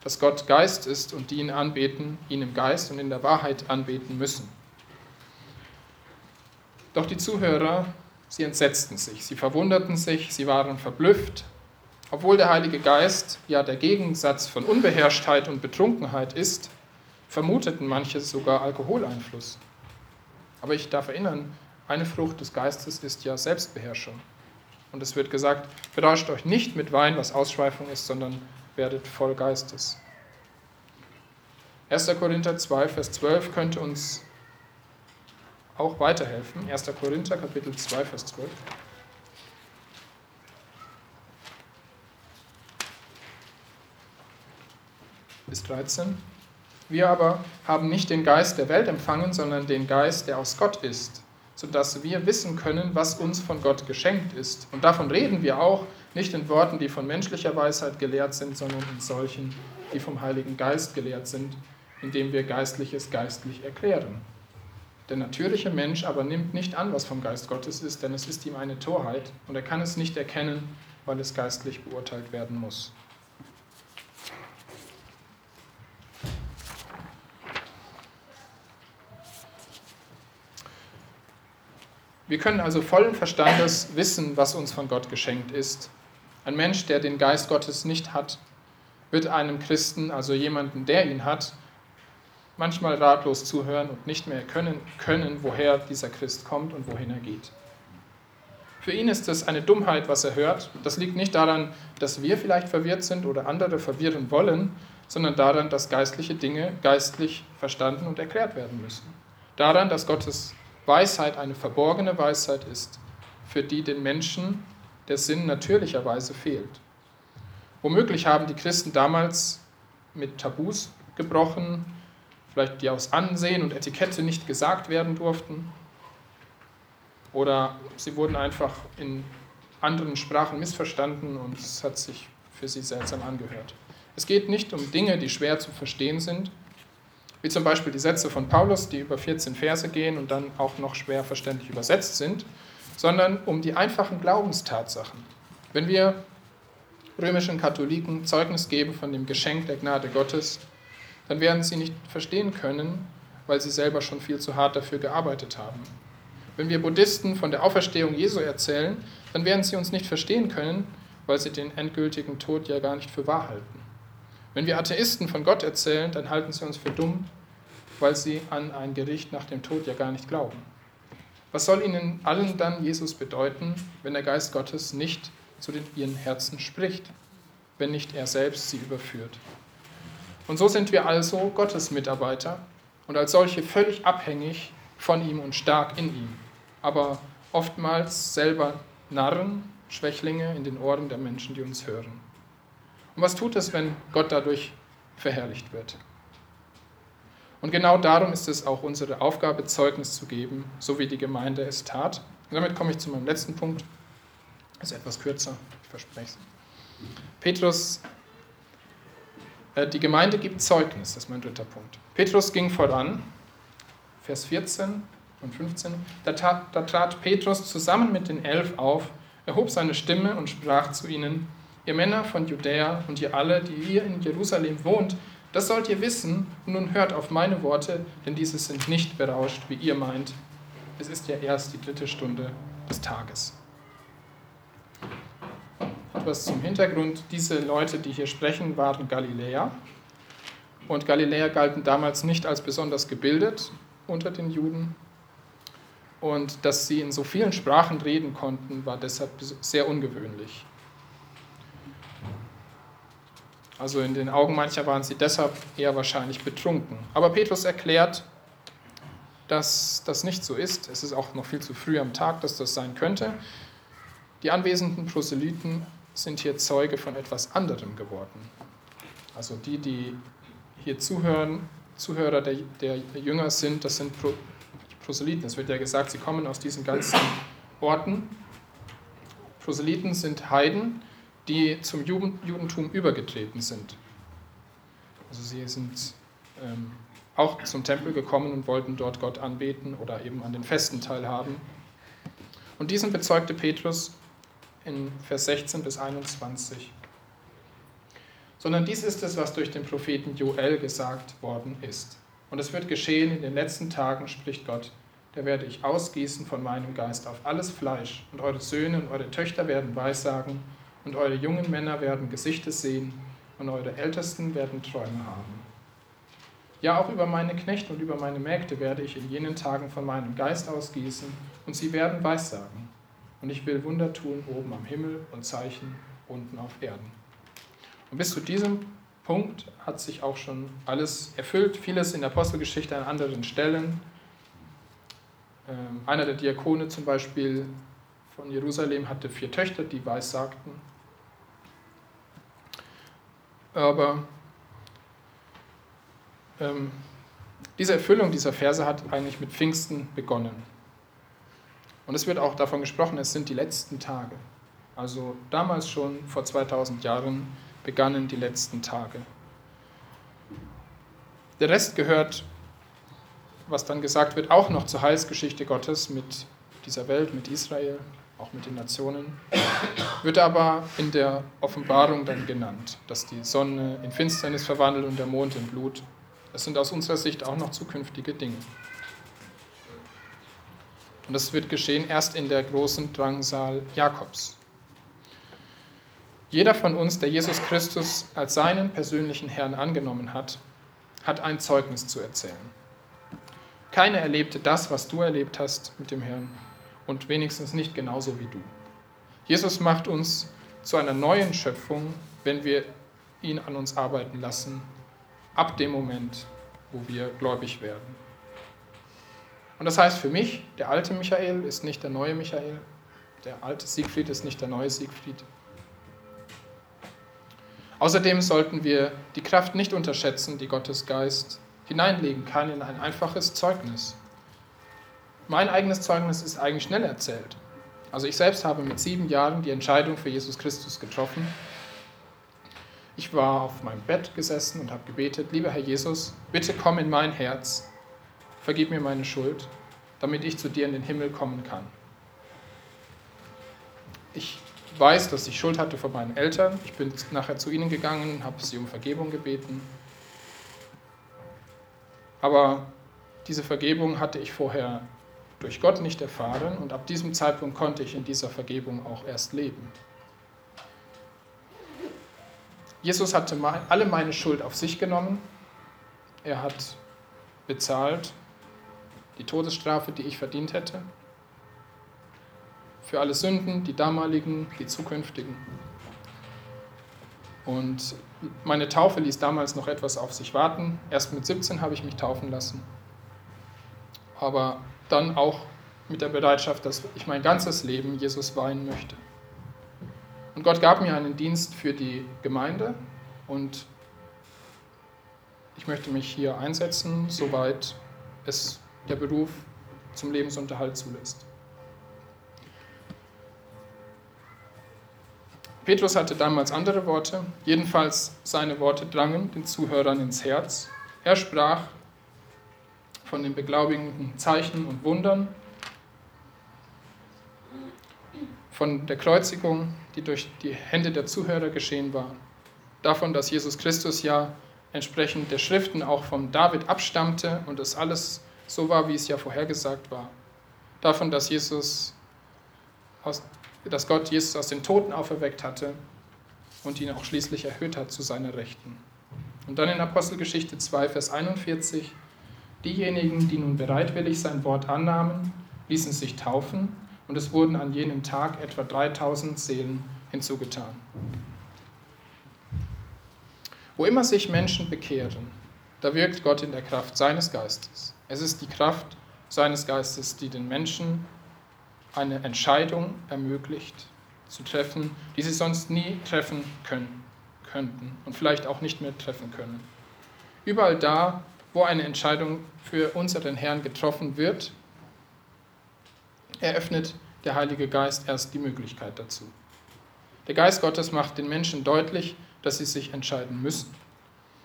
dass Gott Geist ist und die ihn anbeten, ihn im Geist und in der Wahrheit anbeten müssen. Doch die Zuhörer, sie entsetzten sich, sie verwunderten sich, sie waren verblüfft, obwohl der Heilige Geist ja der Gegensatz von Unbeherrschtheit und Betrunkenheit ist, vermuteten manche sogar Alkoholeinfluss. Aber ich darf erinnern, eine Frucht des Geistes ist ja Selbstbeherrschung. Und es wird gesagt, berauscht euch nicht mit Wein, was Ausschweifung ist, sondern werdet voll Geistes. 1. Korinther 2, Vers 12 könnte uns auch weiterhelfen. 1. Korinther, Kapitel 2, Vers 12. bis 13. Wir aber haben nicht den Geist der Welt empfangen, sondern den Geist, der aus Gott ist, sodass wir wissen können, was uns von Gott geschenkt ist. Und davon reden wir auch, nicht in Worten, die von menschlicher Weisheit gelehrt sind, sondern in solchen, die vom Heiligen Geist gelehrt sind, indem wir Geistliches geistlich erklären. Der natürliche Mensch aber nimmt nicht an, was vom Geist Gottes ist, denn es ist ihm eine Torheit und er kann es nicht erkennen, weil es geistlich beurteilt werden muss. Wir können also vollen Verstandes wissen, was uns von Gott geschenkt ist. Ein Mensch, der den Geist Gottes nicht hat, wird einem Christen, also jemanden, der ihn hat, manchmal ratlos zuhören und nicht mehr können, können, woher dieser Christ kommt und wohin er geht. Für ihn ist es eine Dummheit, was er hört. Das liegt nicht daran, dass wir vielleicht verwirrt sind oder andere verwirren wollen, sondern daran, dass geistliche Dinge geistlich verstanden und erklärt werden müssen. Daran, dass Gottes Weisheit eine verborgene Weisheit ist, für die den Menschen der Sinn natürlicherweise fehlt. Womöglich haben die Christen damals mit Tabus gebrochen, vielleicht die aus Ansehen und Etikette nicht gesagt werden durften. Oder sie wurden einfach in anderen Sprachen missverstanden und es hat sich für sie seltsam angehört. Es geht nicht um Dinge, die schwer zu verstehen sind, wie zum Beispiel die Sätze von Paulus, die über 14 Verse gehen und dann auch noch schwer verständlich übersetzt sind, sondern um die einfachen Glaubenstatsachen. Wenn wir römischen Katholiken Zeugnis geben von dem Geschenk der Gnade Gottes, dann werden sie nicht verstehen können, weil sie selber schon viel zu hart dafür gearbeitet haben. Wenn wir Buddhisten von der Auferstehung Jesu erzählen, dann werden sie uns nicht verstehen können, weil sie den endgültigen Tod ja gar nicht für wahr halten. Wenn wir Atheisten von Gott erzählen, dann halten sie uns für dumm, weil sie an ein Gericht nach dem Tod ja gar nicht glauben. Was soll ihnen allen dann Jesus bedeuten, wenn der Geist Gottes nicht zu den, ihren Herzen spricht, wenn nicht er selbst sie überführt? Und so sind wir also Gottes Mitarbeiter und als solche völlig abhängig von ihm und stark in ihm, aber oftmals selber Narren, Schwächlinge in den Ohren der Menschen, die uns hören. Und was tut es, wenn Gott dadurch verherrlicht wird? Und genau darum ist es auch unsere Aufgabe, Zeugnis zu geben, so wie die Gemeinde es tat. Und damit komme ich zu meinem letzten Punkt. Das ist etwas kürzer, ich verspreche es. Petrus, äh, die Gemeinde gibt Zeugnis, das ist mein dritter Punkt. Petrus ging voran, Vers 14 und 15. Da, tat, da trat Petrus zusammen mit den Elf auf, erhob seine Stimme und sprach zu ihnen, Ihr Männer von Judäa und ihr alle, die hier in Jerusalem wohnt, das sollt ihr wissen und nun hört auf meine Worte, denn diese sind nicht berauscht, wie ihr meint. Es ist ja erst die dritte Stunde des Tages. Etwas zum Hintergrund. Diese Leute, die hier sprechen, waren Galiläer. Und Galiläer galten damals nicht als besonders gebildet unter den Juden. Und dass sie in so vielen Sprachen reden konnten, war deshalb sehr ungewöhnlich. Also in den Augen mancher waren sie deshalb eher wahrscheinlich betrunken. Aber Petrus erklärt, dass das nicht so ist. Es ist auch noch viel zu früh am Tag, dass das sein könnte. Die anwesenden Proselyten sind hier Zeuge von etwas anderem geworden. Also die, die hier zuhören, Zuhörer der, der Jünger sind, das sind Pro, Proselyten. Es wird ja gesagt, sie kommen aus diesen ganzen Orten. Proselyten sind Heiden, die zum Judentum übergetreten sind. Also sie sind ähm, auch zum Tempel gekommen und wollten dort Gott anbeten oder eben an den Festen teilhaben. Und diesen bezeugte Petrus in Vers 16 bis 21. Sondern dies ist es, was durch den Propheten Joel gesagt worden ist. Und es wird geschehen in den letzten Tagen, spricht Gott, da werde ich ausgießen von meinem Geist auf alles Fleisch, und eure Söhne und eure Töchter werden weissagen, und eure jungen Männer werden Gesichter sehen und eure Ältesten werden Träume haben. Ja, auch über meine Knechte und über meine Mägde werde ich in jenen Tagen von meinem Geist ausgießen und sie werden Weissagen. Und ich will Wunder tun oben am Himmel und Zeichen unten auf Erden. Und bis zu diesem Punkt hat sich auch schon alles erfüllt, vieles in der Apostelgeschichte an anderen Stellen. Ähm, einer der Diakone zum Beispiel von Jerusalem hatte vier Töchter, die weissagten. Aber ähm, diese Erfüllung dieser Verse hat eigentlich mit Pfingsten begonnen. Und es wird auch davon gesprochen, es sind die letzten Tage. Also damals schon, vor 2000 Jahren, begannen die letzten Tage. Der Rest gehört, was dann gesagt wird, auch noch zur Heilsgeschichte Gottes mit dieser Welt, mit Israel, auch mit den Nationen, wird aber in der Offenbarung dann genannt, dass die Sonne in Finsternis verwandelt und der Mond in Blut. Das sind aus unserer Sicht auch noch zukünftige Dinge. Und das wird geschehen erst in der großen Drangsal Jakobs. Jeder von uns, der Jesus Christus als seinen persönlichen Herrn angenommen hat, hat ein Zeugnis zu erzählen. Keiner erlebte das, was du erlebt hast mit dem Herrn und wenigstens nicht genauso wie du. Jesus macht uns zu einer neuen Schöpfung, wenn wir ihn an uns arbeiten lassen, ab dem Moment, wo wir gläubig werden. Und das heißt für mich, der alte Michael ist nicht der neue Michael, der alte Siegfried ist nicht der neue Siegfried. Außerdem sollten wir die Kraft nicht unterschätzen, die Gottes Geist hineinlegen kann in ein einfaches Zeugnis. Mein eigenes Zeugnis ist eigentlich schnell erzählt. Also ich selbst habe mit sieben Jahren die Entscheidung für Jesus Christus getroffen. Ich war auf meinem Bett gesessen und habe gebetet, lieber Herr Jesus, bitte komm in mein Herz, vergib mir meine Schuld, damit ich zu dir in den Himmel kommen kann. Ich weiß, dass ich Schuld hatte vor meinen Eltern. Ich bin nachher zu ihnen gegangen, habe sie um Vergebung gebeten. Aber diese Vergebung hatte ich vorher durch Gott nicht erfahren und ab diesem Zeitpunkt konnte ich in dieser Vergebung auch erst leben. Jesus hatte alle meine Schuld auf sich genommen. Er hat bezahlt die Todesstrafe, die ich verdient hätte für alle Sünden, die damaligen, die zukünftigen. Und meine Taufe ließ damals noch etwas auf sich warten. Erst mit 17 habe ich mich taufen lassen. Aber dann auch mit der Bereitschaft, dass ich mein ganzes Leben Jesus weihen möchte. Und Gott gab mir einen Dienst für die Gemeinde und ich möchte mich hier einsetzen, soweit es der Beruf zum Lebensunterhalt zulässt. Petrus hatte damals andere Worte, jedenfalls seine Worte drangen den Zuhörern ins Herz. Er sprach von den beglaubigenden Zeichen und Wundern, von der Kreuzigung, die durch die Hände der Zuhörer geschehen war, davon, dass Jesus Christus ja entsprechend der Schriften auch von David abstammte und es alles so war, wie es ja vorhergesagt war, davon, dass Jesus aus dass Gott Jesus aus den Toten auferweckt hatte und ihn auch schließlich erhöht hat zu seiner Rechten. Und dann in Apostelgeschichte 2, Vers 41, diejenigen, die nun bereitwillig sein Wort annahmen, ließen sich taufen und es wurden an jenem Tag etwa 3000 Seelen hinzugetan. Wo immer sich Menschen bekehren, da wirkt Gott in der Kraft seines Geistes. Es ist die Kraft seines Geistes, die den Menschen eine Entscheidung ermöglicht zu treffen, die sie sonst nie treffen können, könnten und vielleicht auch nicht mehr treffen können. Überall da, wo eine Entscheidung für unseren Herrn getroffen wird, eröffnet der Heilige Geist erst die Möglichkeit dazu. Der Geist Gottes macht den Menschen deutlich, dass sie sich entscheiden müssen.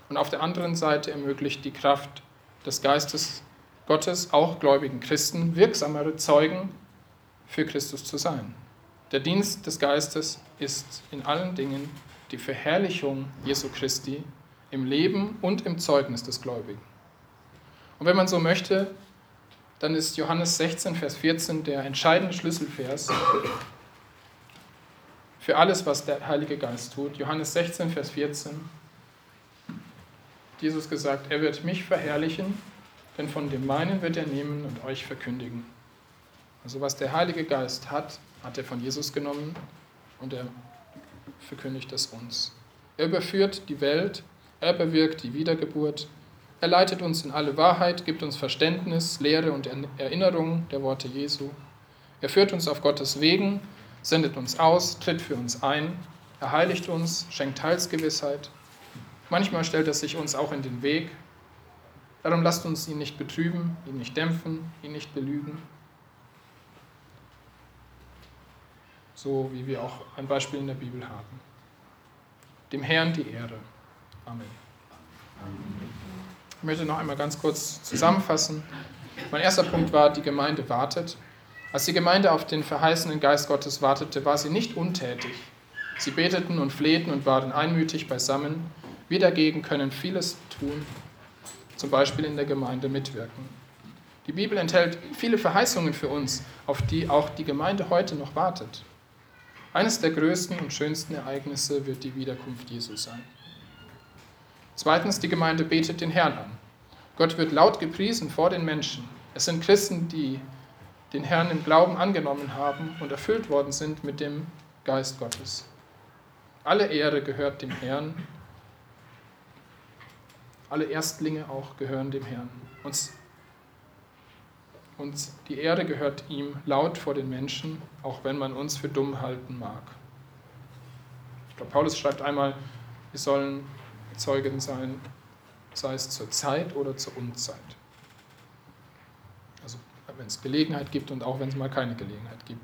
Und auf der anderen Seite ermöglicht die Kraft des Geistes Gottes auch gläubigen Christen wirksamere Zeugen für Christus zu sein. Der Dienst des Geistes ist in allen Dingen die Verherrlichung Jesu Christi im Leben und im Zeugnis des Gläubigen. Und wenn man so möchte, dann ist Johannes 16, Vers 14 der entscheidende Schlüsselvers für alles, was der Heilige Geist tut. Johannes 16, Vers 14. Jesus gesagt, er wird mich verherrlichen, denn von dem meinen wird er nehmen und euch verkündigen. Also was der Heilige Geist hat, hat er von Jesus genommen und er verkündigt es uns. Er überführt die Welt, er bewirkt die Wiedergeburt, er leitet uns in alle Wahrheit, gibt uns Verständnis, Lehre und Erinnerung der Worte Jesu. Er führt uns auf Gottes Wegen, sendet uns aus, tritt für uns ein, er heiligt uns, schenkt Heilsgewissheit. Manchmal stellt er sich uns auch in den Weg. Darum lasst uns ihn nicht betrüben, ihn nicht dämpfen, ihn nicht belügen. so wie wir auch ein Beispiel in der Bibel haben. Dem Herrn die Ehre. Amen. Ich möchte noch einmal ganz kurz zusammenfassen. Mein erster Punkt war, die Gemeinde wartet. Als die Gemeinde auf den verheißenen Geist Gottes wartete, war sie nicht untätig. Sie beteten und flehten und waren einmütig beisammen. Wir dagegen können vieles tun, zum Beispiel in der Gemeinde mitwirken. Die Bibel enthält viele Verheißungen für uns, auf die auch die Gemeinde heute noch wartet. Eines der größten und schönsten Ereignisse wird die Wiederkunft Jesu sein. Zweitens, die Gemeinde betet den Herrn an. Gott wird laut gepriesen vor den Menschen. Es sind Christen, die den Herrn im Glauben angenommen haben und erfüllt worden sind mit dem Geist Gottes. Alle Ehre gehört dem Herrn. Alle Erstlinge auch gehören dem Herrn. Und und die Ehre gehört ihm laut vor den Menschen, auch wenn man uns für dumm halten mag. Ich glaube, Paulus schreibt einmal, wir sollen Zeugen sein, sei es zur Zeit oder zur Unzeit. Also wenn es Gelegenheit gibt und auch wenn es mal keine Gelegenheit gibt.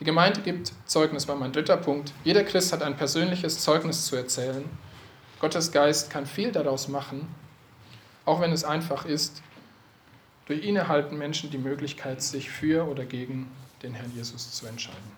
Die Gemeinde gibt Zeugnis, war mein dritter Punkt. Jeder Christ hat ein persönliches Zeugnis zu erzählen. Gottes Geist kann viel daraus machen, auch wenn es einfach ist. Durch ihn erhalten Menschen die Möglichkeit, sich für oder gegen den Herrn Jesus zu entscheiden.